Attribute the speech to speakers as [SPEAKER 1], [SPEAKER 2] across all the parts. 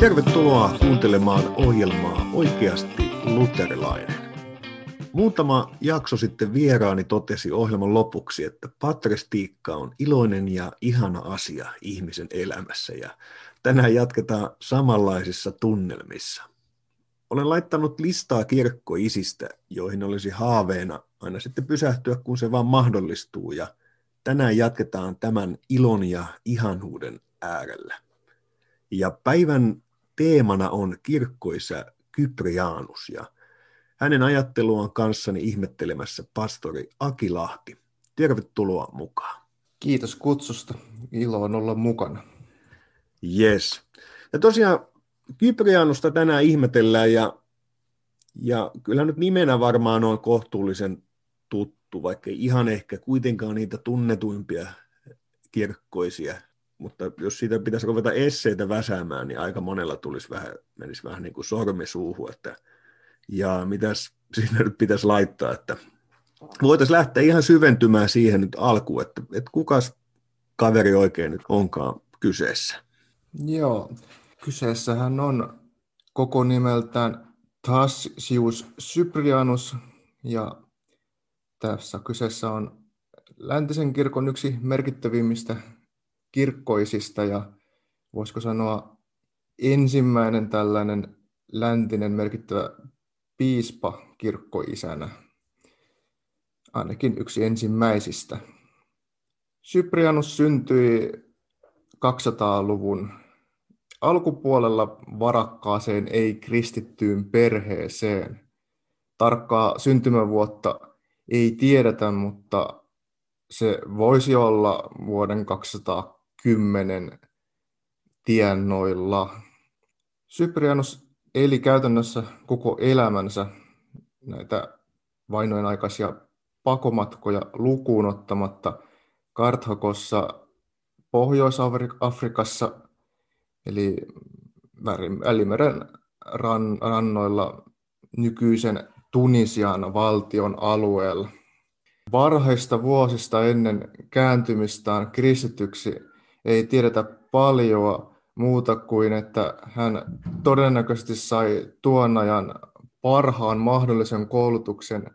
[SPEAKER 1] Tervetuloa kuuntelemaan ohjelmaa Oikeasti luterilainen. Muutama jakso sitten vieraani totesi ohjelman lopuksi, että patristiikka on iloinen ja ihana asia ihmisen elämässä ja tänään jatketaan samanlaisissa tunnelmissa. Olen laittanut listaa kirkkoisistä, joihin olisi haaveena aina sitten pysähtyä, kun se vaan mahdollistuu ja tänään jatketaan tämän ilon ja ihanuuden äärellä. Ja päivän teemana on kirkkoisa Kyprianus ja hänen ajatteluaan kanssani ihmettelemässä pastori Aki Lahti. Tervetuloa mukaan.
[SPEAKER 2] Kiitos kutsusta. Ilo on olla mukana.
[SPEAKER 1] Yes. Ja tosiaan Kyprianusta tänään ihmetellään ja, ja kyllä nyt nimenä varmaan on kohtuullisen tuttu, vaikka ihan ehkä kuitenkaan niitä tunnetuimpia kirkkoisia mutta jos siitä pitäisi ruveta esseitä väsäämään, niin aika monella tulisi vähän, menisi vähän niin kuin sormi suuhun, että ja mitäs siinä nyt pitäisi laittaa, että voitaisiin lähteä ihan syventymään siihen nyt alkuun, että, että kukas kaveri oikein nyt onkaan kyseessä.
[SPEAKER 2] Joo, kyseessähän on koko nimeltään Tassius Cyprianus, ja tässä kyseessä on läntisen kirkon yksi merkittävimmistä kirkkoisista ja voisiko sanoa ensimmäinen tällainen läntinen merkittävä piispa kirkkoisänä, ainakin yksi ensimmäisistä. Cyprianus syntyi 200-luvun alkupuolella varakkaaseen ei-kristittyyn perheeseen. Tarkkaa syntymävuotta ei tiedetä, mutta se voisi olla vuoden 200 kymmenen tiennoilla. Cyprianus eli käytännössä koko elämänsä näitä vainojen aikaisia pakomatkoja lukuun ottamatta Karthakossa Pohjois-Afrikassa, eli Välimeren ran, rannoilla nykyisen Tunisian valtion alueella. Varhaista vuosista ennen kääntymistään kristityksi ei tiedetä paljon muuta kuin, että hän todennäköisesti sai tuon ajan parhaan mahdollisen koulutuksen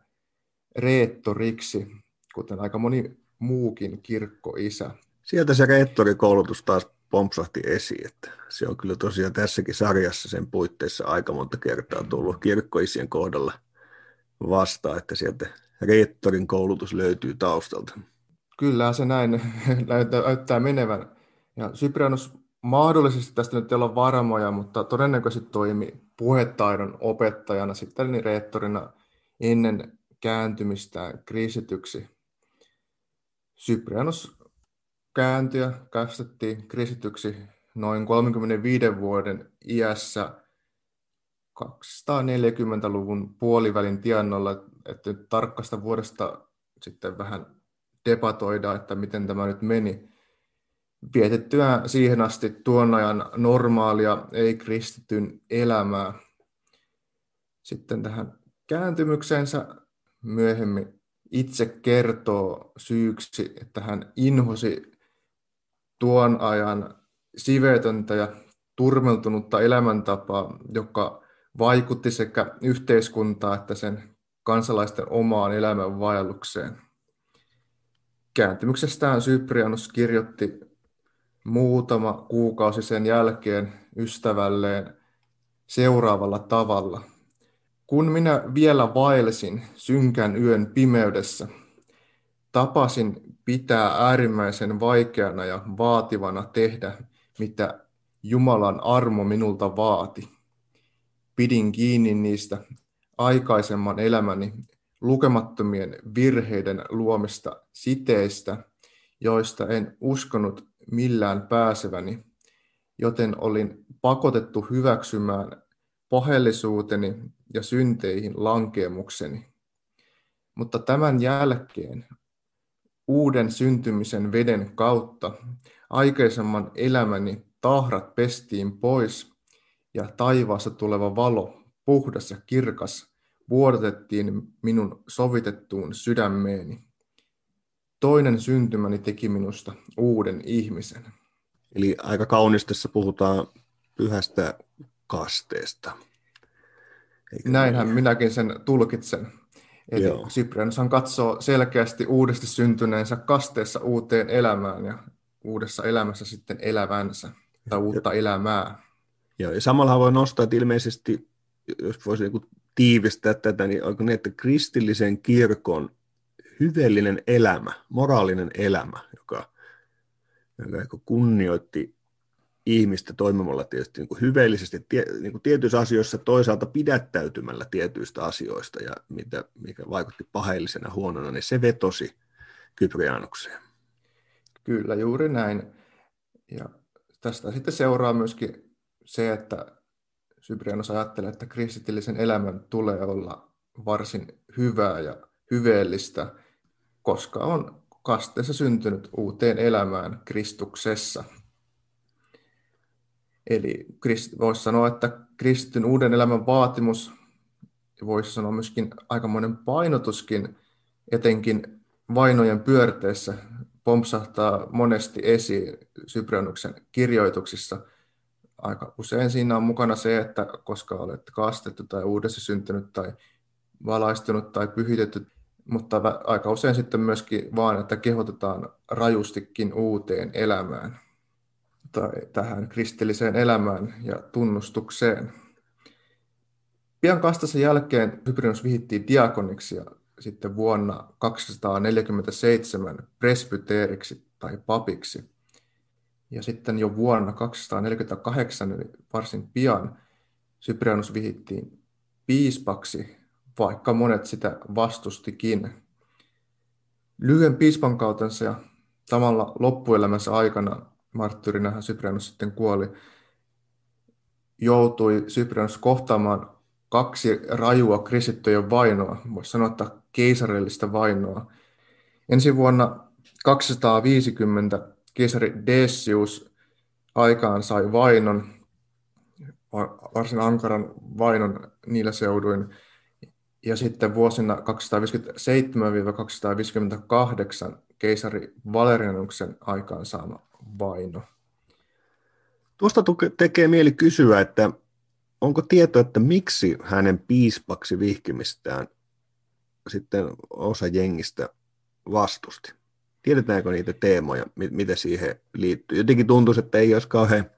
[SPEAKER 2] reettoriksi, kuten aika moni muukin kirkkoisä.
[SPEAKER 1] Sieltä se reettorikoulutus taas pompsahti esiin, että se on kyllä tosiaan tässäkin sarjassa sen puitteissa aika monta kertaa tullut kirkkoisien kohdalla vastaan, että sieltä reettorin koulutus löytyy taustalta.
[SPEAKER 2] Kyllä se näin näyttää, menevän. Ja Cyprianus mahdollisesti tästä nyt ei olla varmoja, mutta todennäköisesti toimi puhetaidon opettajana sitten niin reettorina ennen kääntymistään kriisityksi. Cyprianus kääntyi ja kriisityksi noin 35 vuoden iässä 240-luvun puolivälin tiennolla, että nyt tarkkasta vuodesta sitten vähän debatoidaan, että miten tämä nyt meni vietettyä siihen asti tuon ajan normaalia ei-kristityn elämää. Sitten tähän kääntymyksensä myöhemmin itse kertoo syyksi, että hän inhosi tuon ajan sivetöntä ja turmeltunutta elämäntapaa, joka vaikutti sekä yhteiskuntaa että sen kansalaisten omaan elämänvaellukseen. Kääntymyksestään Cyprianus kirjoitti muutama kuukausi sen jälkeen ystävälleen seuraavalla tavalla. Kun minä vielä vaelsin synkän yön pimeydessä, tapasin pitää äärimmäisen vaikeana ja vaativana tehdä, mitä Jumalan armo minulta vaati. Pidin kiinni niistä aikaisemman elämäni lukemattomien virheiden luomista siteistä, joista en uskonut millään pääseväni, joten olin pakotettu hyväksymään pahellisuuteni ja synteihin lankeemukseni. Mutta tämän jälkeen uuden syntymisen veden kautta aikaisemman elämäni tahrat pestiin pois ja taivaassa tuleva valo, puhdas ja kirkas, vuodatettiin minun sovitettuun sydämeeni toinen syntymäni teki minusta uuden ihmisen.
[SPEAKER 1] Eli aika kaunista tässä puhutaan pyhästä kasteesta.
[SPEAKER 2] Eikö Näinhän niin? minäkin sen tulkitsen. Eli Cyprianushan katsoo selkeästi uudesti syntyneensä kasteessa uuteen elämään ja uudessa elämässä sitten elävänsä tai uutta ja, elämää.
[SPEAKER 1] Joo, ja samalla voi nostaa, että ilmeisesti, jos voisi niin tiivistää tätä, niin onko niin, että kristillisen kirkon hyveellinen elämä, moraalinen elämä, joka, joka kunnioitti ihmistä toimimalla tietysti niin kuin hyveellisesti tie, niin kuin tietyissä asioissa, toisaalta pidättäytymällä tietyistä asioista, ja mitä, mikä vaikutti paheellisena huonona, niin se vetosi Kyprianukseen.
[SPEAKER 2] Kyllä, juuri näin. Ja tästä sitten seuraa myöskin se, että Sybrianus ajattelee, että kristillisen elämän tulee olla varsin hyvää ja hyveellistä, koska on kasteessa syntynyt uuteen elämään Kristuksessa. Eli voisi sanoa, että kristityn uuden elämän vaatimus, voisi sanoa myöskin aikamoinen painotuskin, etenkin vainojen pyörteessä, pompsahtaa monesti esiin Syprianuksen kirjoituksissa. Aika usein siinä on mukana se, että koska olet kastettu tai uudessa syntynyt tai valaistunut tai pyhitetty, mutta aika usein sitten myöskin vaan, että kehotetaan rajustikin uuteen elämään tai tähän kristilliseen elämään ja tunnustukseen. Pian kastassa jälkeen Hyprinus vihittiin diakoniksi ja sitten vuonna 247 presbyteeriksi tai papiksi. Ja sitten jo vuonna 248, eli varsin pian, Cyprianus vihittiin piispaksi, vaikka monet sitä vastustikin. Lyhyen piispankautensa ja samalla loppuelämänsä aikana marttyyrinähän Cyprianus sitten kuoli, joutui Cyprianus kohtaamaan kaksi rajua kristittyjen vainoa, voisi sanoa, että keisarillista vainoa. Ensi vuonna 250 keisari Decius aikaan sai vainon, varsin ankaran vainon niillä seuduin, ja sitten vuosina 257-258 keisari Valerianuksen aikaansaama vaino.
[SPEAKER 1] Tuosta tekee mieli kysyä, että onko tieto, että miksi hänen piispaksi vihkimistään sitten osa jengistä vastusti? Tiedetäänkö niitä teemoja, mitä siihen liittyy? Jotenkin tuntuisi, että ei olisi kauhean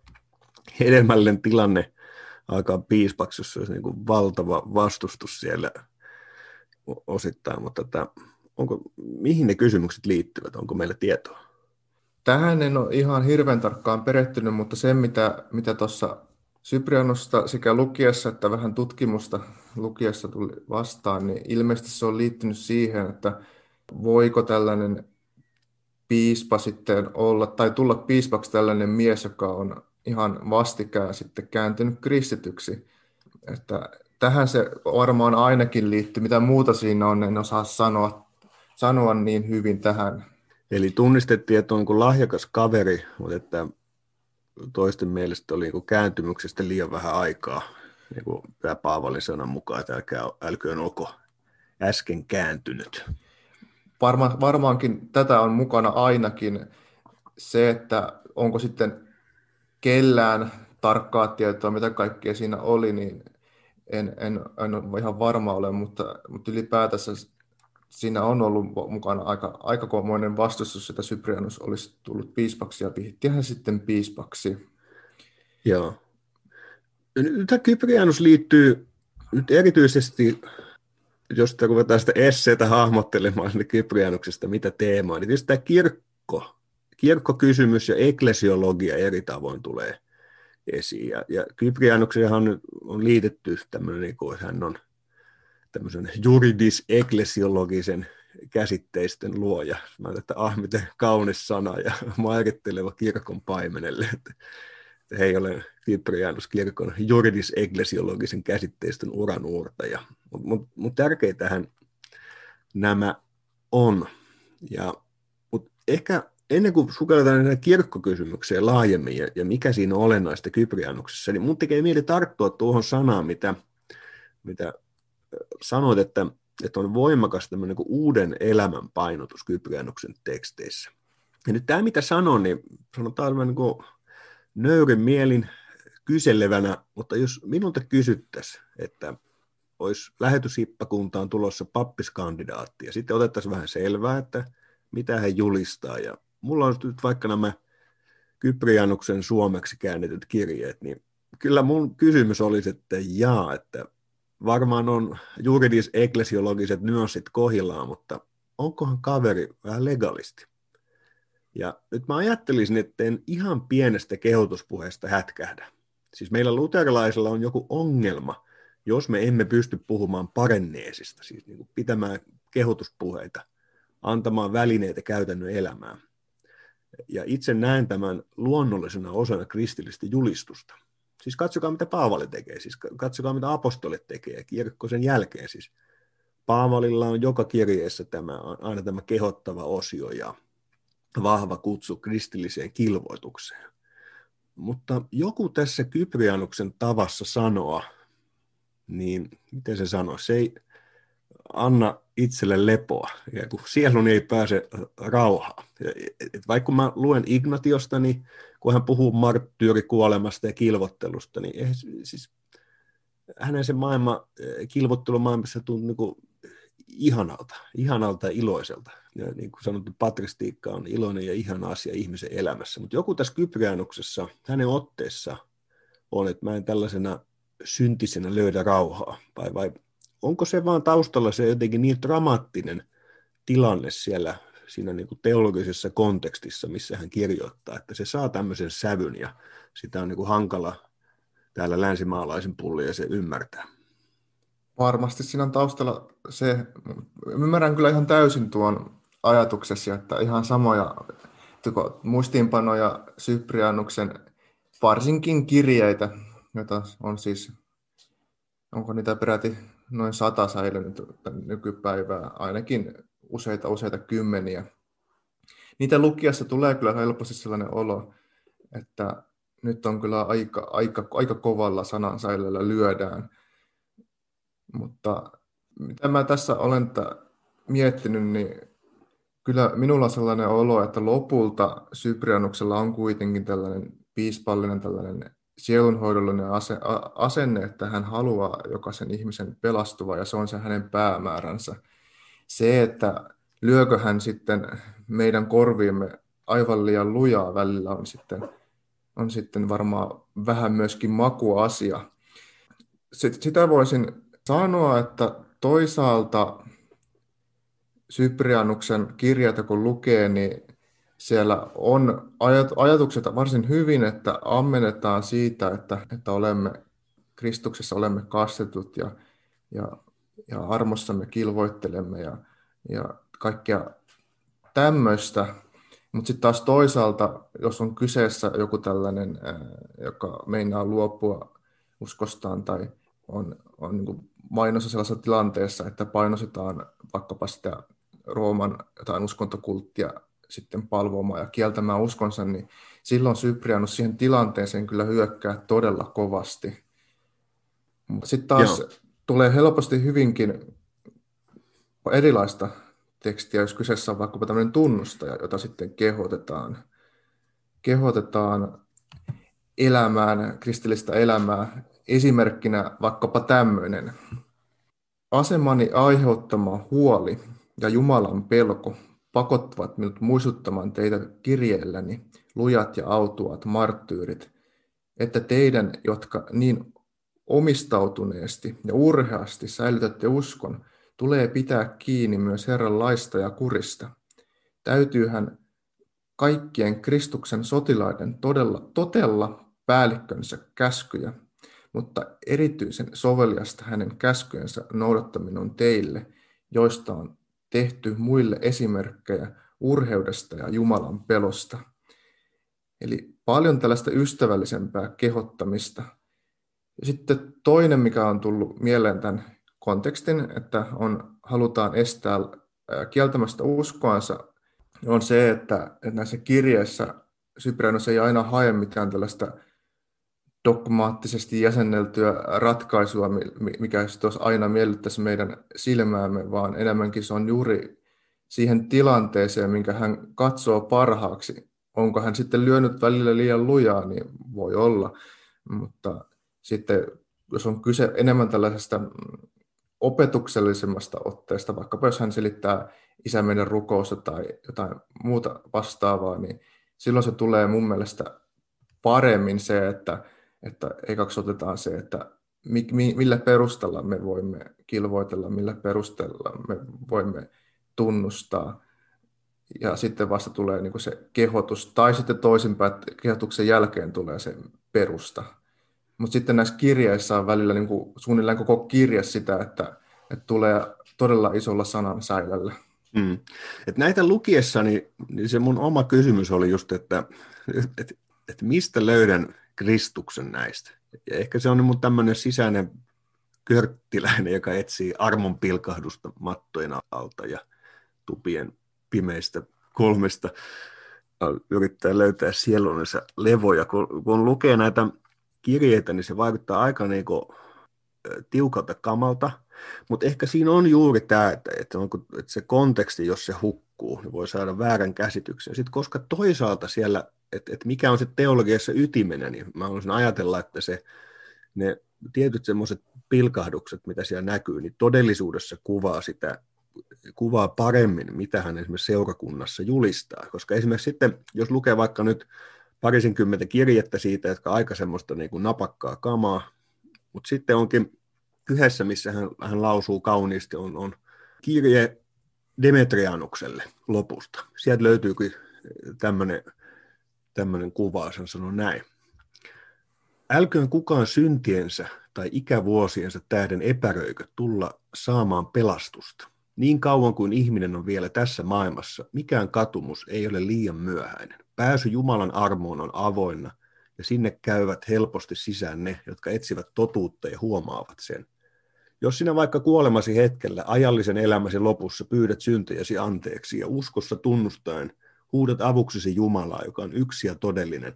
[SPEAKER 1] hedelmällinen tilanne alkaa piispaksi, jos olisi niin valtava vastustus siellä osittain, mutta että, onko, mihin ne kysymykset liittyvät? Onko meillä tietoa?
[SPEAKER 2] Tähän en ole ihan hirveän tarkkaan perehtynyt, mutta se mitä, mitä tuossa Syprianosta sekä lukiessa että vähän tutkimusta lukiessa tuli vastaan, niin ilmeisesti se on liittynyt siihen, että voiko tällainen piispa sitten olla, tai tulla piispaksi tällainen mies, joka on ihan vastikään sitten kääntynyt kristityksi. Että tähän se varmaan ainakin liittyy. Mitä muuta siinä on, en osaa sanoa, sanoa niin hyvin tähän.
[SPEAKER 1] Eli tunnistettiin, että on niin lahjakas kaveri, mutta että toisten mielestä oli niin kääntymyksestä liian vähän aikaa, niin kuin Paavalin sanan mukaan, että älkää, älköön olko äsken kääntynyt.
[SPEAKER 2] Varma, varmaankin tätä on mukana ainakin se, että onko sitten kellään tarkkaa tietoa, mitä kaikkea siinä oli, niin en, en, en ihan varma ole, mutta, mutta ylipäätänsä siinä on ollut mukana aika, aikakomoinen vastustus, että Cyprianus olisi tullut piispaksi ja vihittiin hän sitten piispaksi.
[SPEAKER 1] Joo. Tämä Kyprianus liittyy nyt erityisesti, jos sitä ruvetaan sitä esseitä hahmottelemaan sinne Kyprianuksesta, mitä teemaa, niin tietysti tämä kirkko, kirkkokysymys ja eklesiologia eri tavoin tulee esiin. Ja, ja Kyprianuksiahan on, on liitetty tämmöinen, niin kuin hän on tämmöisen juridis-eklesiologisen käsitteisten luoja. Mä että ah, miten kaunis sana ja mairitteleva kirkon paimenelle. Että, että ei ole Kyprianus kirkon juridis-eklesiologisen käsitteistön uran uurtaja. Mutta mut, mut tärkeitähän nämä on. Ja, mut ehkä ennen kuin sukelletaan näihin kirkkokysymykseen laajemmin ja, ja mikä siinä on olennaista Kyprianuksessa, niin mun tekee mieli tarttua tuohon sanaan, mitä, mitä sanoit, että, että on voimakas tämmöinen niin uuden elämän painotus Kyprianuksen teksteissä. Ja nyt tämä, mitä sanon, niin sanotaan niin kuin nöyrin mielin kyselevänä, mutta jos minulta kysyttäisiin, että olisi lähetyshippakuntaan tulossa pappiskandidaatti ja sitten otettaisiin vähän selvää, että mitä he julistaa. Ja mulla on nyt vaikka nämä Kyprianuksen suomeksi käännetyt kirjeet, niin kyllä mun kysymys olisi, että jaa, että varmaan on juridis eklesiologiset nyanssit kohillaan, mutta onkohan kaveri vähän legalisti? Ja nyt mä ajattelisin, että en ihan pienestä kehotuspuheesta hätkähdä. Siis meillä luterilaisilla on joku ongelma, jos me emme pysty puhumaan parenneesista, siis niin kuin pitämään kehotuspuheita, antamaan välineitä käytännön elämään. Ja itse näen tämän luonnollisena osana kristillistä julistusta. Siis katsokaa, mitä Paavali tekee, siis katsokaa, mitä apostolit tekee, kirkko sen jälkeen. Siis Paavalilla on joka kirjeessä tämä, aina tämä kehottava osio ja vahva kutsu kristilliseen kilvoitukseen. Mutta joku tässä Kyprianuksen tavassa sanoa, niin miten se sanoo, se ei anna itselle lepoa, ja kun sielun ei pääse rauhaan. Et vaikka mä luen Ignatiosta, niin kun hän puhuu marttyyrikuolemasta ja kilvottelusta, niin eihän, siis hänen se maailma, kilvottelumaailmassa tuntuu niin ihanalta, ihanalta ja iloiselta. Ja niin kuin sanottu, patristiikka on iloinen ja ihana asia ihmisen elämässä. Mutta joku tässä Kyprianuksessa, hänen otteessa on, että mä en tällaisena syntisenä löydä rauhaa. Vai, vai onko se vaan taustalla se jotenkin niin dramaattinen tilanne siellä siinä niin kuin teologisessa kontekstissa, missä hän kirjoittaa, että se saa tämmöisen sävyn ja sitä on niin kuin hankala täällä länsimaalaisen pullia se ymmärtää.
[SPEAKER 2] Varmasti siinä on taustalla se, ymmärrän kyllä ihan täysin tuon ajatuksesi, että ihan samoja muistiinpanoja Syprianuksen varsinkin kirjeitä, joita on siis, onko niitä peräti noin sata säilynyt nykypäivää, ainakin useita useita kymmeniä. Niitä lukiessa tulee kyllä helposti sellainen olo, että nyt on kyllä aika, aika, aika kovalla sanansäilyllä lyödään. Mutta mitä mä tässä olen miettinyt, niin kyllä minulla on sellainen olo, että lopulta Syprianuksella on kuitenkin tällainen piispallinen tällainen sielunhoidollinen asenne, että hän haluaa jokaisen ihmisen pelastuva ja se on se hänen päämääränsä. Se, että lyökö hän sitten meidän korviimme aivan liian lujaa välillä on sitten, on sitten varmaan vähän myöskin makuasia. Sitä voisin sanoa, että toisaalta Syprianuksen kirjata kun lukee, niin siellä on ajatukset varsin hyvin, että ammennetaan siitä, että, että olemme Kristuksessa olemme kastetut ja, ja, ja armossamme kilvoittelemme ja, ja kaikkea tämmöistä. Mutta sitten taas toisaalta, jos on kyseessä joku tällainen, joka meinaa luopua uskostaan tai on, on niin mainossa sellaisessa tilanteessa, että painostetaan vaikkapa sitä Rooman jotain uskontokulttia sitten palvomaan ja kieltämään uskonsa, niin silloin Cyprianus siihen tilanteeseen kyllä hyökkää todella kovasti. Sitten taas Joo. tulee helposti hyvinkin erilaista tekstiä, jos kyseessä on vaikkapa tämmöinen tunnustaja, jota sitten kehotetaan, kehotetaan elämään, kristillistä elämää. Esimerkkinä vaikkapa tämmöinen. Asemani aiheuttama huoli ja Jumalan pelko pakottavat minut muistuttamaan teitä kirjeelläni, lujat ja autuat marttyyrit, että teidän, jotka niin omistautuneesti ja urheasti säilytätte uskon, tulee pitää kiinni myös Herran laista ja kurista. Täytyyhän kaikkien Kristuksen sotilaiden todella totella päällikkönsä käskyjä, mutta erityisen soveliasta hänen käskyjensä noudattaminen on teille, joista on tehty muille esimerkkejä urheudesta ja Jumalan pelosta. Eli paljon tällaista ystävällisempää kehottamista. Ja sitten toinen, mikä on tullut mieleen tämän kontekstin, että on, halutaan estää kieltämästä uskoansa, on se, että, että näissä kirjeissä Cyprianus ei aina hae mitään tällaista dogmaattisesti jäsenneltyä ratkaisua, mikä olisi aina miellyttäisi meidän silmäämme, vaan enemmänkin se on juuri siihen tilanteeseen, minkä hän katsoo parhaaksi. Onko hän sitten lyönyt välillä liian lujaa, niin voi olla, mutta sitten jos on kyse enemmän tällaisesta opetuksellisemmasta otteesta, vaikkapa jos hän selittää isä meidän rukousta tai jotain muuta vastaavaa, niin silloin se tulee mun mielestä paremmin se, että, että ekaksi otetaan se, että mi, mi, millä perustella me voimme kilvoitella, millä perusteella me voimme tunnustaa. Ja sitten vasta tulee niin se kehotus, tai sitten toisinpäin, että kehotuksen jälkeen tulee se perusta. Mutta sitten näissä kirjeissä on välillä niin kuin, suunnilleen koko kirja sitä, että, että tulee todella isolla sanan säilällä.
[SPEAKER 1] Mm. Et näitä lukiessa, niin, niin se mun oma kysymys oli just, että et, et mistä löydän Kristuksen näistä. Ja ehkä se on mun tämmöinen sisäinen körttiläinen, joka etsii armon pilkahdusta mattojen alta ja tupien pimeistä kolmesta yrittää löytää sielunsa levoja. Kun, lukee näitä kirjeitä, niin se vaikuttaa aika niin kuin, tiukalta kamalta, mutta ehkä siinä on juuri tämä, että, että se konteksti, jos se hukkuu, niin voi saada väärän käsityksen. Sitten koska toisaalta siellä, että, että mikä on se teologiassa ytimenä, niin mä haluaisin ajatella, että se, ne tietyt semmoiset pilkahdukset, mitä siellä näkyy, niin todellisuudessa kuvaa sitä kuvaa paremmin, mitä hän esimerkiksi seurakunnassa julistaa. Koska esimerkiksi sitten, jos lukee vaikka nyt parisenkymmentä kirjettä siitä, jotka aika semmoista niin kuin napakkaa kamaa, mutta sitten onkin yhdessä, missä hän, hän lausuu kauniisti, on, on kirje Demetrianukselle lopusta. Sieltä löytyykin tämmöinen, tämmöinen kuvaus, hän sanoo näin. Älköön kukaan syntiensä tai ikävuosiensa tähden epäröikö tulla saamaan pelastusta. Niin kauan kuin ihminen on vielä tässä maailmassa, mikään katumus ei ole liian myöhäinen. Pääsy Jumalan armoon on avoinna, ja sinne käyvät helposti sisään ne, jotka etsivät totuutta ja huomaavat sen. Jos sinä vaikka kuolemasi hetkellä ajallisen elämäsi lopussa pyydät syntejäsi anteeksi ja uskossa tunnustaen huudat avuksesi Jumalaa, joka on yksi ja todellinen,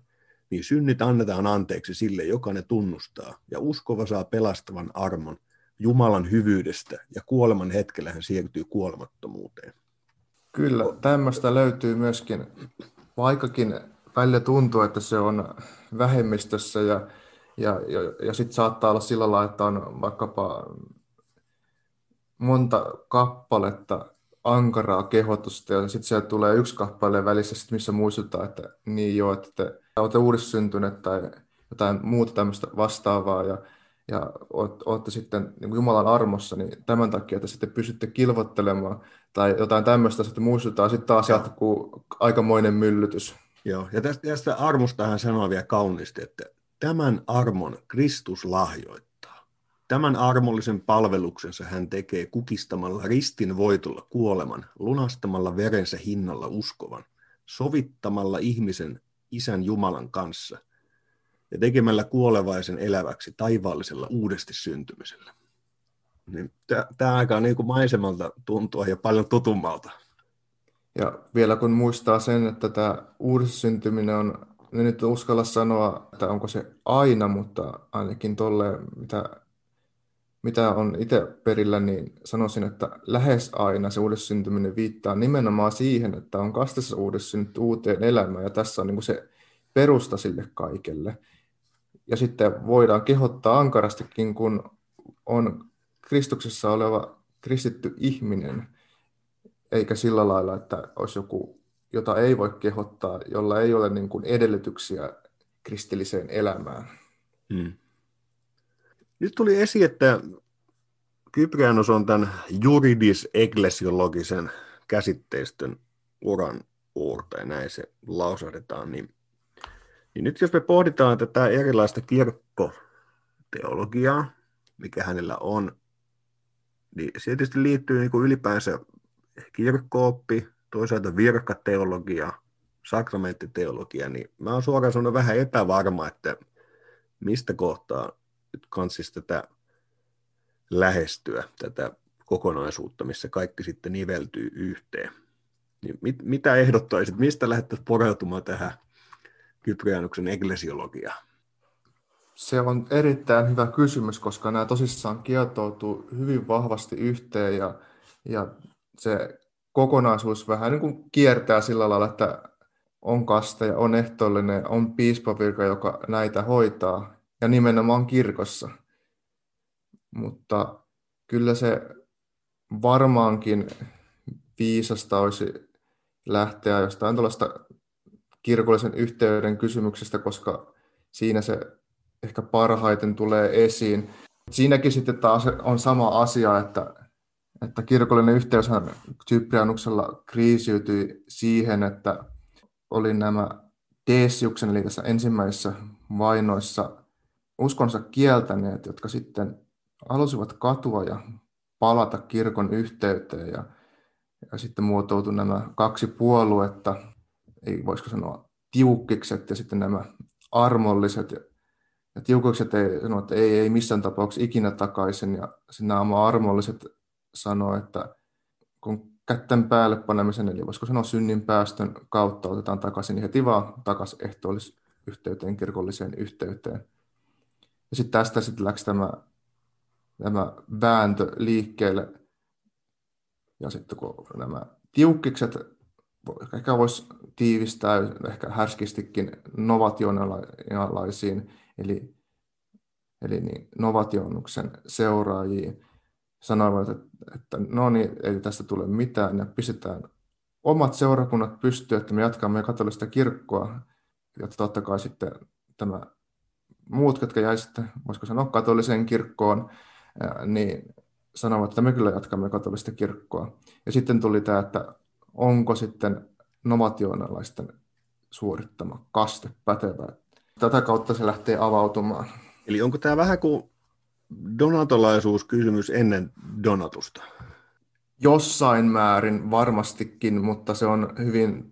[SPEAKER 1] niin synnit annetaan anteeksi sille, joka ne tunnustaa, ja uskova saa pelastavan armon Jumalan hyvyydestä, ja kuoleman hetkellä hän siirtyy kuolemattomuuteen.
[SPEAKER 2] Kyllä, tämmöistä löytyy myöskin, vaikkakin välillä tuntuu, että se on vähemmistössä ja, ja, ja, ja sitten saattaa olla sillä lailla, että on vaikkapa monta kappaletta ankaraa kehotusta ja sitten siellä tulee yksi kappale välissä, sit missä muistutaan, että niin joo, että te olette uudissyntyneet tai jotain muuta tämmöistä vastaavaa ja, ja olette sitten niin Jumalan armossa, niin tämän takia, että sitten pystytte kilvottelemaan tai jotain tämmöistä sitten muistutaan, sitten taas jatkuu aikamoinen myllytys.
[SPEAKER 1] Joo, ja tästä, tästä armosta hän sanoo vielä kauniisti, että tämän armon Kristus lahjoittaa. Tämän armollisen palveluksensa hän tekee kukistamalla ristin voitolla kuoleman, lunastamalla verensä hinnalla uskovan, sovittamalla ihmisen isän Jumalan kanssa ja tekemällä kuolevaisen eläväksi taivaallisella uudesti syntymisellä. Niin Tämä aika niin kuin maisemalta tuntua ja paljon tutummalta.
[SPEAKER 2] Ja vielä kun muistaa sen, että tämä uudissyntyminen on, en nyt uskalla sanoa, että onko se aina, mutta ainakin tolle, mitä, mitä on itse perillä, niin sanoisin, että lähes aina se uudissyntyminen viittaa nimenomaan siihen, että on kastessa uudissynnyt uuteen elämään, ja tässä on niin kuin se perusta sille kaikelle. Ja sitten voidaan kehottaa ankarastikin, kun on Kristuksessa oleva kristitty ihminen, eikä sillä lailla, että olisi joku, jota ei voi kehottaa, jolla ei ole niin kuin edellytyksiä kristilliseen elämään. Hmm.
[SPEAKER 1] Nyt tuli esiin, että Kyprianos on tämän juridis-eklesiologisen käsitteistön uran uurta, ja näin se lausahdetaan, niin, niin nyt jos me pohditaan tätä erilaista kirkkoteologiaa, mikä hänellä on, niin se tietysti liittyy niin kuin ylipäänsä kirkkooppi, toisaalta virkateologia, sakramenttiteologia, niin mä oon suoraan sanonut vähän epävarma, että mistä kohtaa kansis tätä lähestyä, tätä kokonaisuutta, missä kaikki sitten niveltyy yhteen. Niin mit, mitä ehdottaisit, mistä lähdettäisiin poreutumaan tähän Kyprianuksen eklesiologiaan?
[SPEAKER 2] Se on erittäin hyvä kysymys, koska nämä tosissaan kietoutuu hyvin vahvasti yhteen ja, ja se kokonaisuus vähän niin kuin kiertää sillä lailla, että on kaste ja on ehtoollinen, on piispavirka, joka näitä hoitaa. Ja nimenomaan kirkossa. Mutta kyllä se varmaankin viisasta olisi lähteä jostain tuollaista kirkollisen yhteyden kysymyksestä, koska siinä se ehkä parhaiten tulee esiin. Siinäkin sitten taas on sama asia, että, että kirkollinen yhteyshän Cyprianuksella kriisiytyi siihen, että oli nämä Deesiuksen, eli tässä ensimmäisissä vainoissa uskonsa kieltäneet, jotka sitten halusivat katua ja palata kirkon yhteyteen ja, ja sitten muotoutui nämä kaksi puoluetta, ei voisiko sanoa tiukkikset ja sitten nämä armolliset. Ja, ja tiukikset ei sano, että ei, ei missään tapauksessa ikinä takaisin ja nämä armolliset sanoo, että kun kätten päälle panemisen, eli voisiko sanoa synnin päästön kautta otetaan takaisin, niin heti vaan takaisin yhteyteen, kirkolliseen yhteyteen. Ja sitten tästä sitten läksi tämä, tämä vääntö liikkeelle. Ja sitten kun nämä tiukkikset, ehkä voisi tiivistää ehkä härskistikin novationalaisiin, eli, eli niin, novationuksen seuraajiin, sanoivat, että, että no niin, ei tästä tule mitään, ja pistetään omat seurakunnat pystyyn, että me jatkamme katolista kirkkoa, ja totta kai sitten tämä muut, jotka jäi sitten, voisiko sanoa, katoliseen kirkkoon, niin sanovat, että me kyllä jatkamme katolista kirkkoa. Ja sitten tuli tämä, että onko sitten novationalaisten suorittama kaste pätevä. Tätä kautta se lähtee avautumaan.
[SPEAKER 1] Eli onko tämä vähän kuin donatolaisuuskysymys ennen donatusta?
[SPEAKER 2] Jossain määrin varmastikin, mutta se on hyvin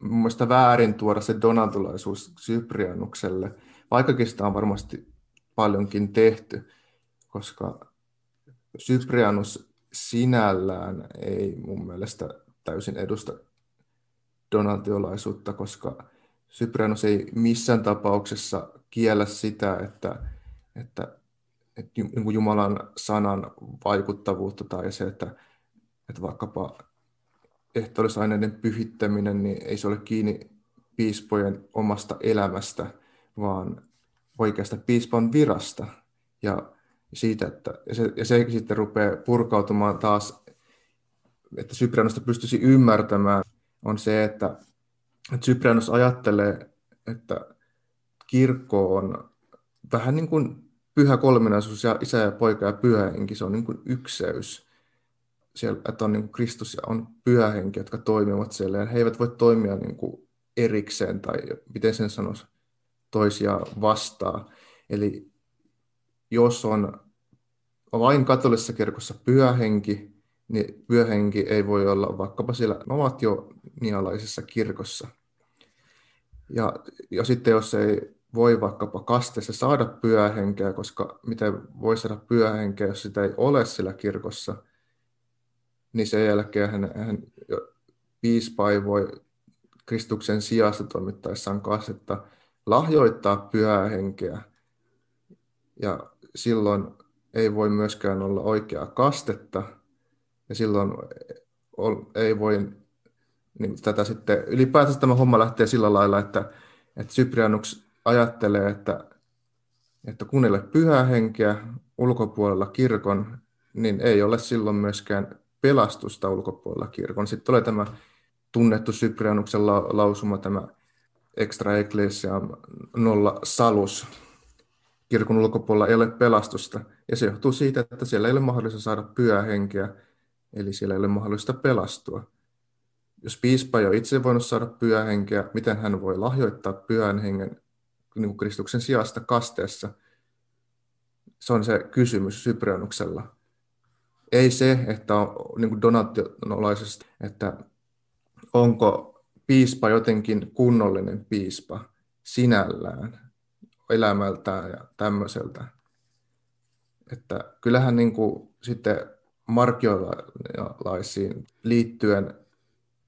[SPEAKER 2] mun väärin tuoda se donatolaisuus Cyprianukselle, vaikkakin sitä on varmasti paljonkin tehty, koska Cyprianus sinällään ei mun mielestä täysin edusta donatiolaisuutta, koska Cyprianus ei missään tapauksessa kiellä sitä, että, että että niin Jumalan sanan vaikuttavuutta tai se, että, että vaikkapa ehtoollisaineiden pyhittäminen, niin ei se ole kiinni piispojen omasta elämästä, vaan oikeasta piispan virasta. Ja siitä, että ja se, ja se sitten rupeaa purkautumaan taas, että Cyprianosta pystyisi ymmärtämään, on se, että, että Cyprianos ajattelee, että kirkko on vähän niin kuin pyhä kolminaisuus ja isä ja poika ja pyhä henki, se on niin kuin ykseys. Siellä, että on niin kuin Kristus ja on pyhä henki, jotka toimivat siellä. Ja he eivät voi toimia niin kuin erikseen tai miten sen sanoisi toisia vastaan. Eli jos on vain katolisessa kirkossa pyhä henki, niin pyhä henki ei voi olla vaikkapa siellä novatio-nialaisessa kirkossa. Ja, ja sitten jos ei voi vaikkapa kasteessa saada pyöhenkeä, koska miten voi saada pyöhenkeä, jos sitä ei ole sillä kirkossa, niin sen jälkeen hän, hän piispa ei voi Kristuksen sijasta toimittaessaan kastetta lahjoittaa pyhää Ja silloin ei voi myöskään olla oikeaa kastetta. Ja silloin ei voi niin tätä sitten, ylipäätänsä tämä homma lähtee sillä lailla, että, että Cyprianus ajattelee, että, että kun ei ole pyhää henkeä ulkopuolella kirkon, niin ei ole silloin myöskään pelastusta ulkopuolella kirkon. Sitten tulee tämä tunnettu Cyprianuksen la- lausuma, tämä extra ecclesia nolla salus. Kirkon ulkopuolella ei ole pelastusta, ja se johtuu siitä, että siellä ei ole mahdollista saada pyhää henkeä, eli siellä ei ole mahdollista pelastua. Jos piispa ei ole itse voinut saada pyhää henkeä, miten hän voi lahjoittaa pyhän hengen niin Kristuksen sijasta kasteessa. Se on se kysymys Cyprianuksella. Ei se, että on niin kuin donationolaisesti, että onko piispa jotenkin kunnollinen piispa sinällään, elämältään ja tämmöiseltä. Että kyllähän niin kuin sitten markiolaisiin liittyen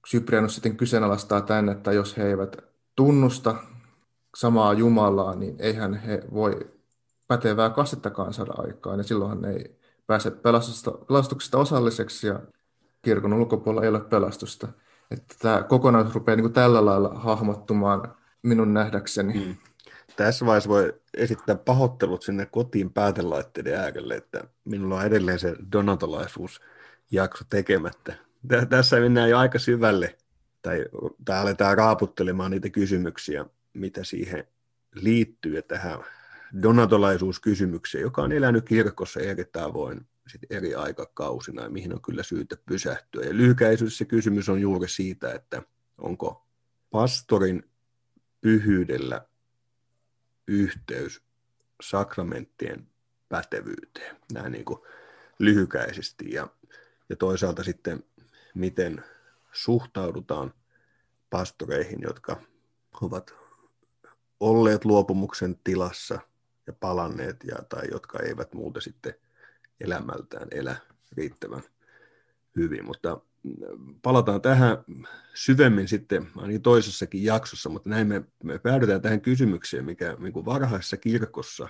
[SPEAKER 2] Cyprianus sitten kyseenalaistaa tämän, että jos he eivät tunnusta samaa Jumalaa, niin eihän he voi pätevää kasettakaan saada aikaan, ja silloinhan ei pääse pelastuksesta osalliseksi, ja kirkon ulkopuolella ei ole pelastusta. Että tämä kokonaisuus rupeaa niin kuin tällä lailla hahmottumaan minun nähdäkseni. Mm.
[SPEAKER 1] tässä vaiheessa voi esittää pahoittelut sinne kotiin päätelaitteiden äärelle, että minulla on edelleen se donatolaisuusjakso tekemättä. Tässä mennään jo aika syvälle, tai, tai aletaan raaputtelemaan niitä kysymyksiä, mitä siihen liittyy, tähän donatolaisuuskysymykseen, joka on elänyt kirkossa eri tavoin sit eri aikakausina, ja mihin on kyllä syytä pysähtyä. Ja lyhykäisyydessä kysymys on juuri siitä, että onko pastorin pyhyydellä yhteys sakramenttien pätevyyteen, näin niin kuin lyhykäisesti. Ja, ja toisaalta sitten, miten suhtaudutaan pastoreihin, jotka ovat olleet luopumuksen tilassa ja palanneet, ja, tai jotka eivät muuten sitten elämältään elä riittävän hyvin. Mutta palataan tähän syvemmin sitten ainakin toisessakin jaksossa, mutta näin me, me päädytään tähän kysymykseen, mikä niin kuin varhaisessa kirkossa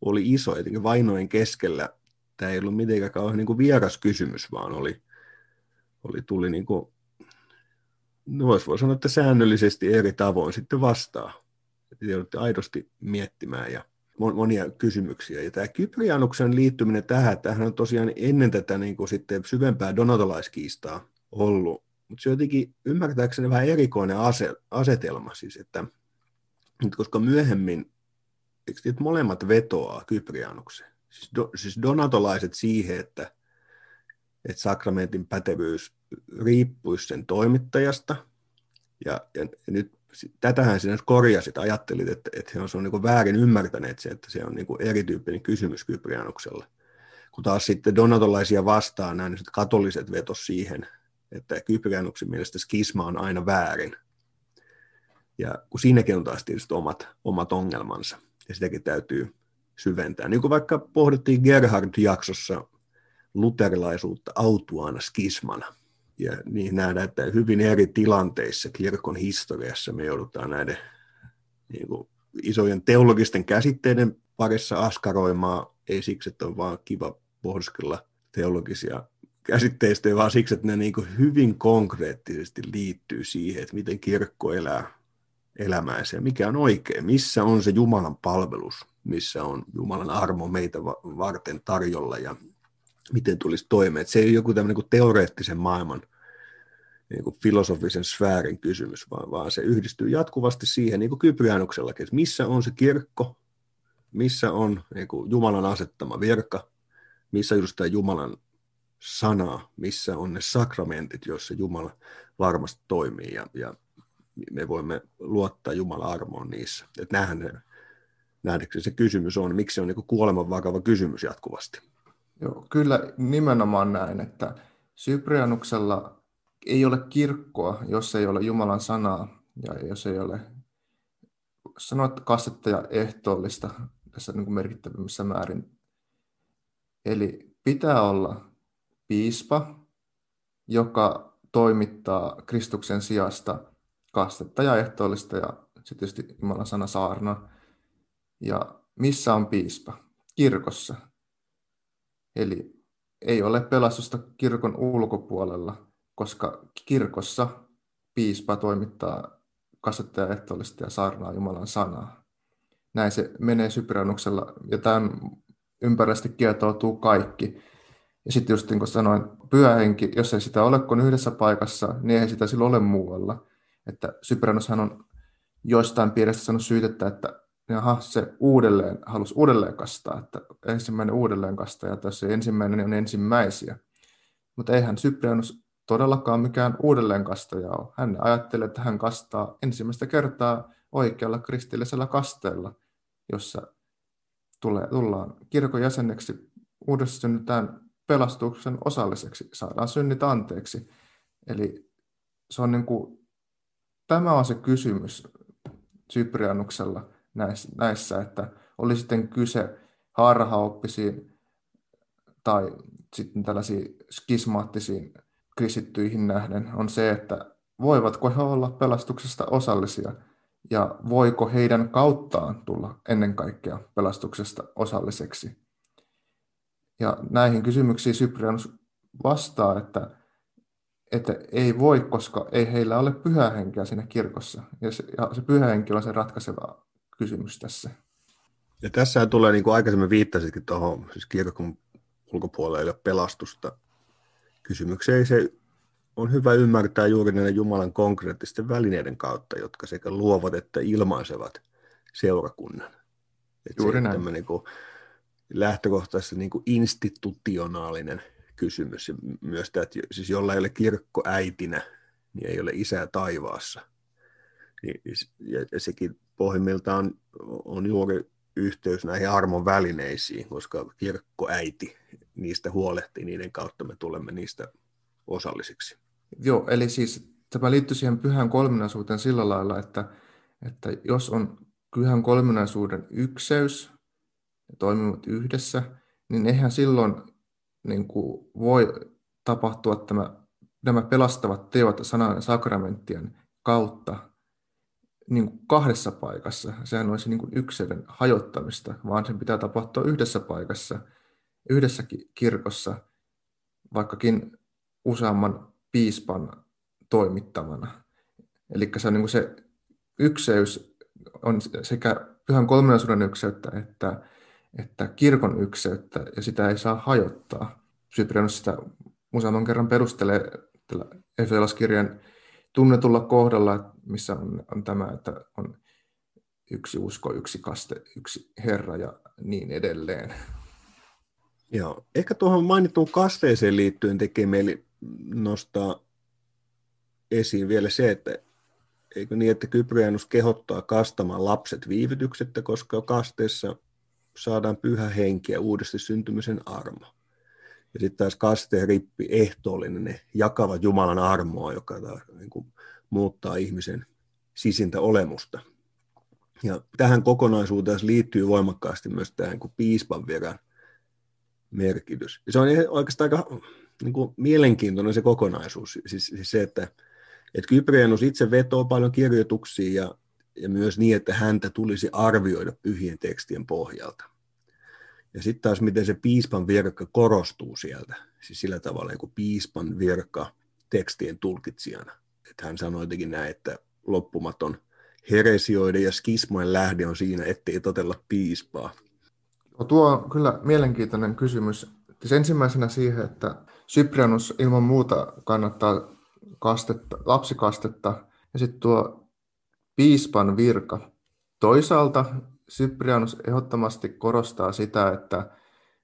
[SPEAKER 1] oli iso, etenkin vainojen keskellä. Tämä ei ollut mitenkään kauhean niin kuin vieras kysymys, vaan oli, oli tuli niin kuin, no voi sanoa, että säännöllisesti eri tavoin sitten vastaa. Joudutte aidosti miettimään ja monia kysymyksiä. Ja tämä Kyprianuksen liittyminen tähän, tähän on tosiaan ennen tätä niin kuin sitten syvempää donatolaiskiistaa ollut. Mutta se on jotenkin ymmärtääkseni vähän erikoinen ase, asetelma, siis että koska myöhemmin, eikö molemmat vetoaa Kyprianukseen? Siis, do, siis donatolaiset siihen, että, että sakramentin pätevyys riippuisi sen toimittajasta, ja, ja nyt tätähän sinä korjasit, ajattelit, että, että he on, on niin väärin ymmärtäneet se, että se on niin erityyppinen kysymys Kyprianuksella. Kun taas sitten donatolaisia vastaan näin niin katoliset vetos siihen, että Kyprianuksen mielestä skisma on aina väärin. Ja kun siinäkin on taas tietysti omat, omat ongelmansa, ja sitäkin täytyy syventää. Niin kuin vaikka pohdittiin Gerhard-jaksossa luterilaisuutta autuaana skismana – ja niin nähdään, että hyvin eri tilanteissa kirkon historiassa me joudutaan näiden niin kuin, isojen teologisten käsitteiden parissa askaroimaan, ei siksi, että on vaan kiva pohdiskella teologisia käsitteistä, vaan siksi, että ne niin kuin hyvin konkreettisesti liittyy siihen, että miten kirkko elää elämäänsä ja mikä on oikein, missä on se Jumalan palvelus, missä on Jumalan armo meitä varten tarjolla ja miten tulisi toimeen. Että se ei ole joku tämmöinen kuin teoreettisen maailman niin kuin filosofisen sfäärin kysymys, vaan, vaan se yhdistyy jatkuvasti siihen, niin kuin Kyprianuksellakin, että missä on se kirkko, missä on niin kuin Jumalan asettama virka, missä tämä Jumalan sana, missä on ne sakramentit, joissa Jumala varmasti toimii ja, ja me voimme luottaa Jumalan armoon niissä. Että nähdään, nähdäkseni se kysymys on, miksi se on niin kuoleman vakava kysymys jatkuvasti.
[SPEAKER 2] Joo, kyllä nimenomaan näin, että Syprianuksella ei ole kirkkoa, jos ei ole Jumalan sanaa ja jos ei ole sanoa kastetta ja ehtoollista tässä niin kuin merkittävimmissä määrin. Eli pitää olla piispa, joka toimittaa Kristuksen sijasta kastetta ja ehtoollista ja sitten tietysti Jumalan sana saarna. Ja missä on piispa? Kirkossa. Eli ei ole pelastusta kirkon ulkopuolella, koska kirkossa piispa toimittaa kasetteja ehtoollista ja saarnaa Jumalan sanaa. Näin se menee sypiranuksella, ja tämän ympärillä kietoutuu kaikki. Ja sitten just niin kuin sanoin, pyhähenki, jos ei sitä ole kuin yhdessä paikassa, niin ei sitä silloin ole muualla. Että on joistain piiristä sanonut syytettä, että jaha, se uudelleen, halusi uudelleen kastaa, että ensimmäinen uudelleen kastaa, ja tässä ensimmäinen on ensimmäisiä. Mutta eihän Cyprianus todellakaan mikään uudelleenkastaja ole. Hän ajattelee, että hän kastaa ensimmäistä kertaa oikealla kristillisellä kasteella, jossa tulee, tullaan kirkon jäseneksi, uudessa synnytään pelastuksen osalliseksi, saadaan synnit anteeksi. Eli se on niin kuin, tämä on se kysymys Cyprianuksella näissä, että oli sitten kyse harhaoppisiin tai sitten tällaisiin skismaattisiin kristittyihin nähden on se, että voivatko he olla pelastuksesta osallisia ja voiko heidän kauttaan tulla ennen kaikkea pelastuksesta osalliseksi. Ja näihin kysymyksiin Cyprianus vastaa, että, että ei voi, koska ei heillä ole pyhähenkeä siinä kirkossa. Ja se, ja se pyhähenki on se ratkaiseva kysymys tässä.
[SPEAKER 1] Ja tässä tulee, niin kuin aikaisemmin viittasitkin tuohon, siis kirkon ulkopuolella ei ole pelastusta. Kysymykseen se on hyvä ymmärtää juuri näiden Jumalan konkreettisten välineiden kautta, jotka sekä luovat että ilmaisevat seurakunnan. Että
[SPEAKER 2] juuri
[SPEAKER 1] se näin. Niin kuin lähtökohtaisesti niin kuin institutionaalinen kysymys. Ja myös tämä, että siis jolla ei ole kirkko äitinä, niin ei ole isää taivaassa. Niin, ja sekin pohjimmiltaan on, juuri yhteys näihin armon välineisiin, koska kirkkoäiti niistä huolehtii, niiden kautta me tulemme niistä osallisiksi.
[SPEAKER 2] Joo, eli siis tämä liittyy siihen pyhän kolminaisuuteen sillä lailla, että, että jos on pyhän kolminaisuuden ykseys ja toimivat yhdessä, niin eihän silloin niin kuin voi tapahtua tämä, nämä pelastavat teot sanan sakramenttien kautta niin kuin kahdessa paikassa. Sehän olisi niin kuin yksilön hajottamista, vaan sen pitää tapahtua yhdessä paikassa, yhdessä kirkossa, vaikkakin useamman piispan toimittamana. Eli se on niin kuin se ykseys on sekä pyhän kolminaisuuden ykseyttä että, että kirkon ykseyttä, ja sitä ei saa hajottaa. Cyprianus sitä useamman kerran perustelee tällä Efelaskirjan tunnetulla kohdalla, missä on, on tämä, että on yksi usko, yksi kaste, yksi Herra ja niin edelleen.
[SPEAKER 1] Joo, ehkä tuohon mainittuun kasteeseen liittyen tekee meille nostaa esiin vielä se, että eikö niin, että Kyprianus kehottaa kastamaan lapset viivytyksettä, koska kasteessa saadaan pyhä henki ja uudesti syntymisen armo. Ja sitten taas kasteen rippi ehtoollinen, ne jakavat Jumalan armoa, joka taas, niin kuin, muuttaa ihmisen sisintä olemusta. Ja tähän kokonaisuuteen liittyy voimakkaasti myös tämä niin kuin piispan viran merkitys. Ja se on oikeastaan aika niin kuin, mielenkiintoinen se kokonaisuus. Siis, siis se, että, että Kyprianus itse vetoo paljon kirjoituksia ja, ja myös niin, että häntä tulisi arvioida pyhien tekstien pohjalta. Ja sitten taas, miten se piispan virka korostuu sieltä, siis sillä tavalla niin kuin piispan virka tekstien tulkitsijana. Että hän sanoi jotenkin näin, että loppumaton heresioiden ja skismojen lähde on siinä, ettei totella piispaa.
[SPEAKER 2] No tuo on kyllä mielenkiintoinen kysymys. Siis ensimmäisenä siihen, että Cyprianus ilman muuta kannattaa kastetta, lapsikastetta ja sitten tuo piispan virka. Toisaalta Cyprianus ehdottomasti korostaa sitä, että,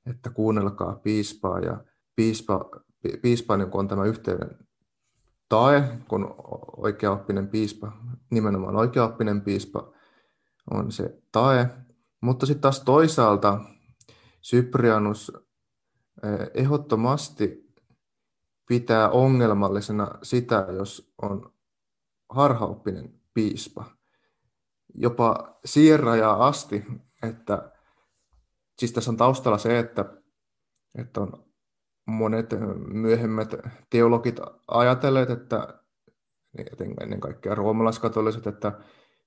[SPEAKER 2] että kuunnelkaa piispaa ja piispa, piispa niin on tämä yhteyden tae, kun oikeaoppinen piispa, nimenomaan oikeaoppinen piispa on se tae. Mutta sitten taas toisaalta Cyprianus eh, ehdottomasti pitää ongelmallisena sitä, jos on harhaoppinen piispa jopa siirrajaa asti, että siis tässä on taustalla se, että, että on monet myöhemmät teologit ajatelleet, että ennen kaikkea roomalaiskatoliset, että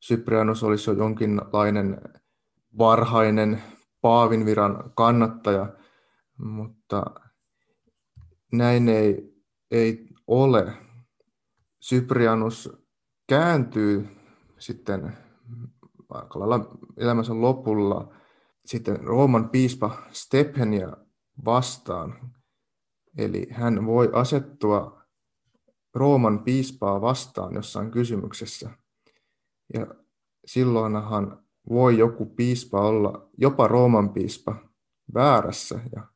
[SPEAKER 2] Cyprianus olisi jo jonkinlainen varhainen Paavin viran kannattaja, mutta näin ei, ei ole. Cyprianus kääntyy sitten aika lailla elämänsä lopulla sitten Rooman piispa Stephenia vastaan. Eli hän voi asettua Rooman piispaa vastaan jossain kysymyksessä. Ja silloinhan voi joku piispa olla, jopa Rooman piispa, väärässä ja,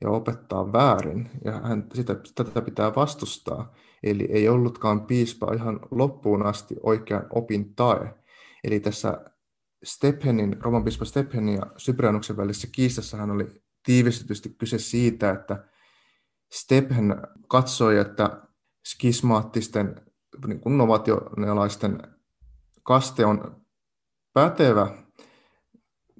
[SPEAKER 2] ja opettaa väärin. Ja hän, sitä, tätä pitää vastustaa. Eli ei ollutkaan piispa ihan loppuun asti oikean opin tae. Eli tässä Stephenin, Roman piispa Stephenin ja Cyprianuksen välisessä kiistassahan oli tiivistetysti kyse siitä, että Stephen katsoi, että skismaattisten niin kuin novationalaisten kaste on pätevä,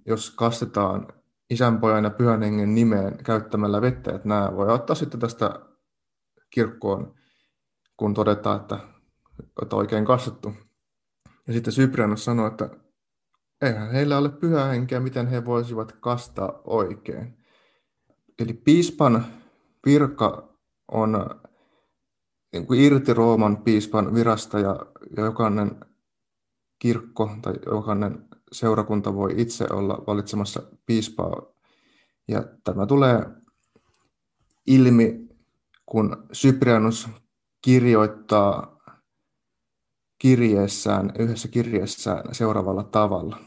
[SPEAKER 2] jos kastetaan isänpojan ja pyhän hengen nimeen käyttämällä vettä, että nämä voi ottaa sitten tästä kirkkoon, kun todetaan, että, että oikein kastettu. Ja sitten Cyprianus sanoi, että eihän heillä ole pyhää henkeä, miten he voisivat kastaa oikein. Eli piispan virka on niin kuin irti Rooman piispan virasta ja, ja jokainen kirkko tai jokainen seurakunta voi itse olla valitsemassa piispaa. Ja tämä tulee ilmi, kun Cyprianus kirjoittaa kirjeessään, yhdessä kirjeessään seuraavalla tavalla.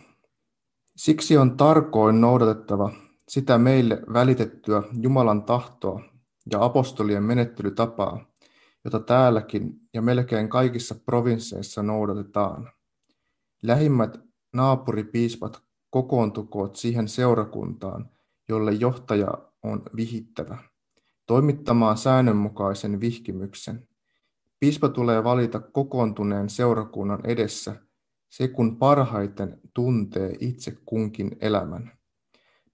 [SPEAKER 2] Siksi on tarkoin noudatettava sitä meille välitettyä Jumalan tahtoa ja apostolien menettelytapaa, jota täälläkin ja melkein kaikissa provinsseissa noudatetaan. Lähimmät naapuripiispat kokoontukoot siihen seurakuntaan, jolle johtaja on vihittävä, toimittamaan säännönmukaisen vihkimyksen. Piispa tulee valita kokoontuneen seurakunnan edessä se, kun parhaiten tuntee itse kunkin elämän.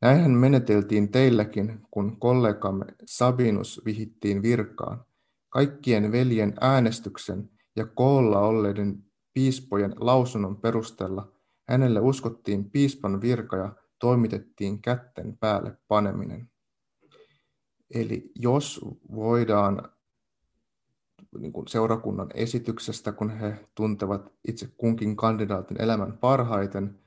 [SPEAKER 2] Näinhän meneteltiin teilläkin, kun kollegamme Sabinus vihittiin virkaan. Kaikkien veljen äänestyksen ja koolla olleiden piispojen lausunnon perusteella hänelle uskottiin piispan virka ja toimitettiin kätten päälle paneminen. Eli jos voidaan niin kuin seurakunnan esityksestä, kun he tuntevat itse kunkin kandidaatin elämän parhaiten,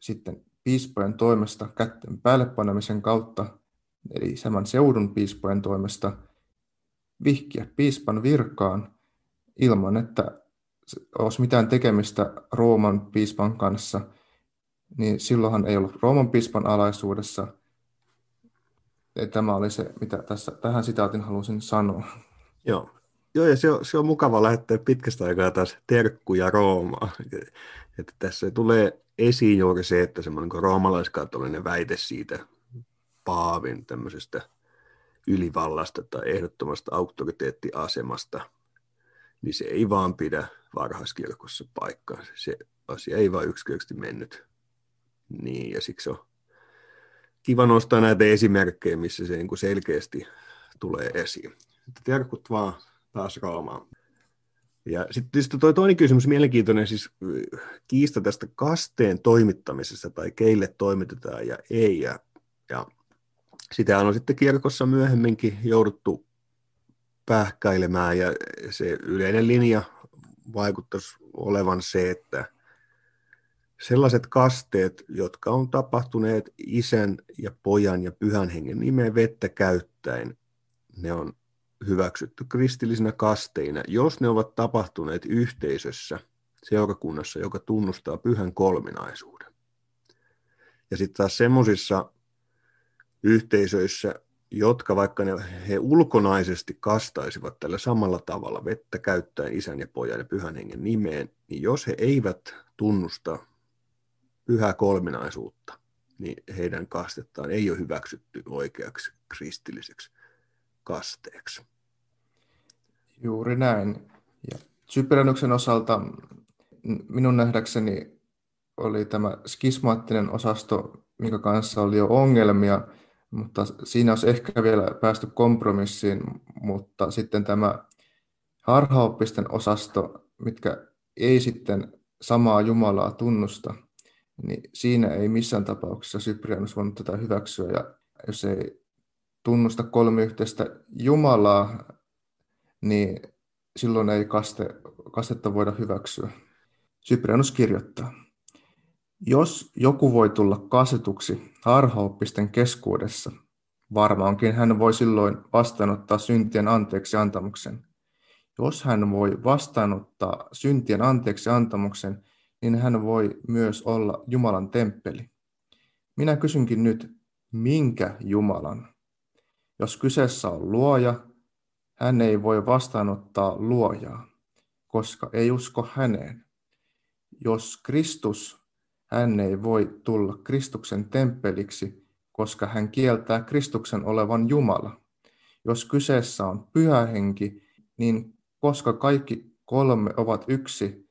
[SPEAKER 2] sitten piispojen toimesta kätten päälle panemisen kautta, eli saman seudun piispojen toimesta, vihkiä piispan virkaan ilman, että olisi mitään tekemistä Rooman piispan kanssa, niin silloinhan ei ollut Rooman piispan alaisuudessa. Ja tämä oli se, mitä tässä, tähän sitaatin halusin sanoa.
[SPEAKER 1] Joo, Joo ja se on, se on mukava lähettää pitkästä aikaa taas terkkuja Roomaan. Että tässä tulee esiin juuri se, että semmoinen niin roomalaiskatolinen väite siitä Paavin tämmöisestä ylivallasta tai ehdottomasta auktoriteettiasemasta, niin se ei vaan pidä varhaiskirkossa paikkaa. Se asia ei vaan yksinkertaisesti mennyt niin, ja siksi on kiva nostaa näitä esimerkkejä, missä se niin selkeästi tulee esiin. Terkut vaan taas Roomaan. Ja sitten sit toi toinen kysymys, mielenkiintoinen siis kiista tästä kasteen toimittamisesta tai keille toimitetaan ja ei. Ja, ja sitä on sitten kirkossa myöhemminkin jouduttu pähkäilemään ja se yleinen linja vaikuttaisi olevan se, että sellaiset kasteet, jotka on tapahtuneet isän ja pojan ja pyhän hengen nimeen vettä käyttäen, ne on hyväksytty kristillisinä kasteina, jos ne ovat tapahtuneet yhteisössä, seurakunnassa, joka tunnustaa pyhän kolminaisuuden. Ja sitten taas semmoisissa yhteisöissä, jotka vaikka ne, he ulkonaisesti kastaisivat tällä samalla tavalla vettä käyttäen isän ja pojan ja pyhän hengen nimeen, niin jos he eivät tunnusta pyhää kolminaisuutta, niin heidän kastettaan ei ole hyväksytty oikeaksi kristilliseksi kasteeksi.
[SPEAKER 2] Juuri näin. Ja Cypernuksen osalta minun nähdäkseni oli tämä skismaattinen osasto, mikä kanssa oli jo ongelmia, mutta siinä olisi ehkä vielä päästy kompromissiin, mutta sitten tämä harhaoppisten osasto, mitkä ei sitten samaa Jumalaa tunnusta, niin siinä ei missään tapauksessa Cyprianus voinut tätä hyväksyä, ja jos ei tunnusta kolmiyhteistä Jumalaa, niin silloin ei kaste, kastetta voida hyväksyä. Cyprianus kirjoittaa, jos joku voi tulla kasetuksi harhaoppisten keskuudessa, varmaankin hän voi silloin vastaanottaa syntien anteeksi antamuksen. Jos hän voi vastaanottaa syntien anteeksi antamuksen, niin hän voi myös olla Jumalan temppeli. Minä kysynkin nyt, minkä Jumalan? Jos kyseessä on luoja, hän ei voi vastaanottaa luojaa, koska ei usko häneen. Jos Kristus, hän ei voi tulla Kristuksen temppeliksi, koska hän kieltää Kristuksen olevan Jumala. Jos kyseessä on pyhä henki, niin koska kaikki kolme ovat yksi,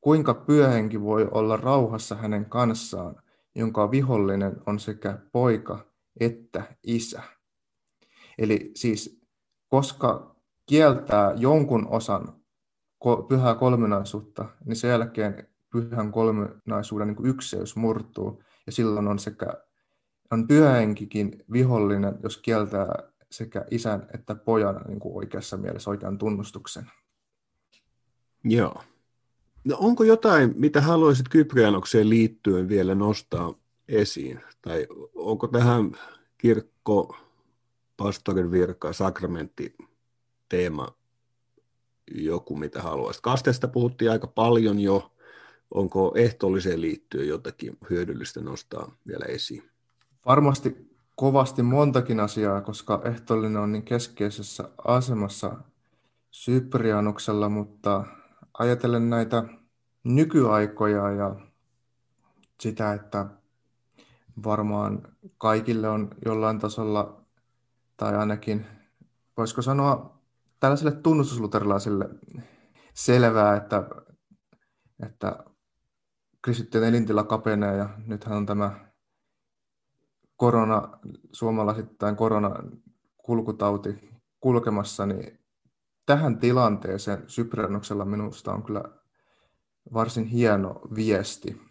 [SPEAKER 2] kuinka pyhä henki voi olla rauhassa hänen kanssaan, jonka vihollinen on sekä poika että isä. Eli siis koska kieltää jonkun osan pyhää kolminaisuutta, niin sen jälkeen pyhän kolminaisuuden niin ykseys murtuu, ja silloin on sekä on pyhähenkikin vihollinen, jos kieltää sekä isän että pojan niin kuin oikeassa mielessä oikean tunnustuksen.
[SPEAKER 1] Joo. No onko jotain, mitä haluaisit Kyprianokseen liittyen vielä nostaa esiin? Tai onko tähän kirkko, pastorin virka, sakramentti teema joku, mitä haluaisit? Kasteesta puhuttiin aika paljon jo. Onko ehtoolliseen liittyen jotakin hyödyllistä nostaa vielä esiin?
[SPEAKER 2] Varmasti kovasti montakin asiaa, koska ehtoollinen on niin keskeisessä asemassa Syprianuksella, mutta ajatellen näitä nykyaikoja ja sitä, että varmaan kaikille on jollain tasolla, tai ainakin voisiko sanoa tällaiselle tunnustusluterilaisille selvää, että, että kristittyjen elintila kapenee ja nythän on tämä korona, suomalaisittain korona kulkutauti kulkemassa, niin tähän tilanteeseen Syprianuksella minusta on kyllä varsin hieno viesti.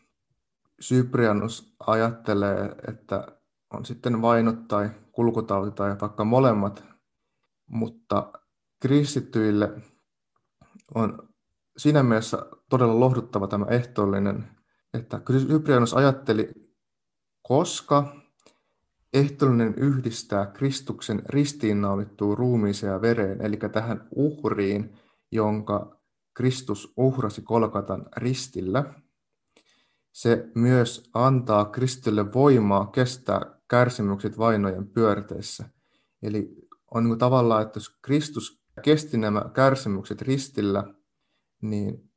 [SPEAKER 2] Syprianus ajattelee, että on sitten vainot tai kulkutauti tai vaikka molemmat, mutta kristittyille on siinä mielessä todella lohduttava tämä ehtoollinen, että Syprianus ajatteli, koska ehtoollinen yhdistää Kristuksen ristiinnaulittuun ruumiiseen ja vereen, eli tähän uhriin, jonka Kristus uhrasi Kolkatan ristillä. Se myös antaa Kristille voimaa kestää kärsimykset vainojen pyörteissä. Eli on niin tavallaan, että jos Kristus kesti nämä kärsimykset ristillä, niin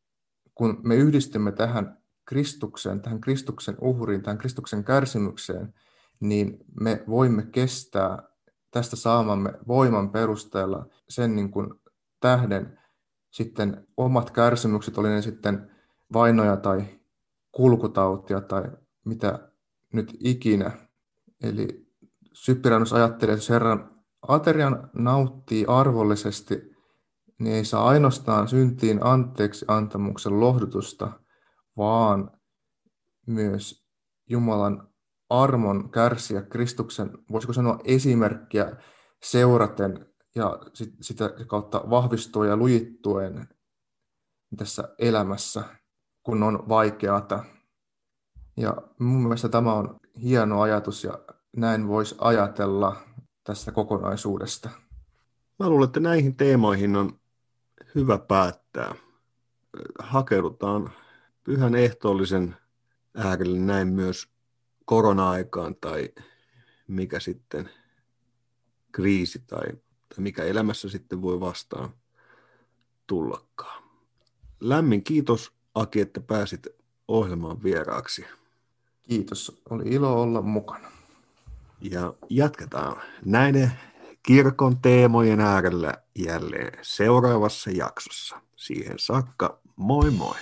[SPEAKER 2] kun me yhdistymme tähän Kristukseen, tähän Kristuksen uhriin, tähän Kristuksen kärsimykseen, niin me voimme kestää tästä saamamme voiman perusteella sen niin kuin tähden sitten omat kärsimykset, oli ne sitten vainoja tai kulkutautia tai mitä nyt ikinä. Eli Syppiranus ajattelee, että jos Herran aterian nauttii arvollisesti, niin ei saa ainoastaan syntiin anteeksi antamuksen lohdutusta, vaan myös Jumalan armon kärsiä Kristuksen, voisiko sanoa esimerkkiä seuraten ja sit, sitä kautta vahvistua ja lujittuen tässä elämässä, kun on vaikeata. Ja mun mielestä tämä on hieno ajatus ja näin voisi ajatella tästä kokonaisuudesta.
[SPEAKER 1] Mä luulen, että näihin teemoihin on hyvä päättää. Hakeudutaan pyhän ehtoollisen äärelle näin myös korona-aikaan tai mikä sitten kriisi tai, tai mikä elämässä sitten voi vastaan tullakaan. Lämmin kiitos Aki, että pääsit ohjelmaan vieraaksi.
[SPEAKER 2] Kiitos, oli ilo olla mukana.
[SPEAKER 1] Ja jatketaan näiden kirkon teemojen äärellä jälleen seuraavassa jaksossa. Siihen saakka, moi moi!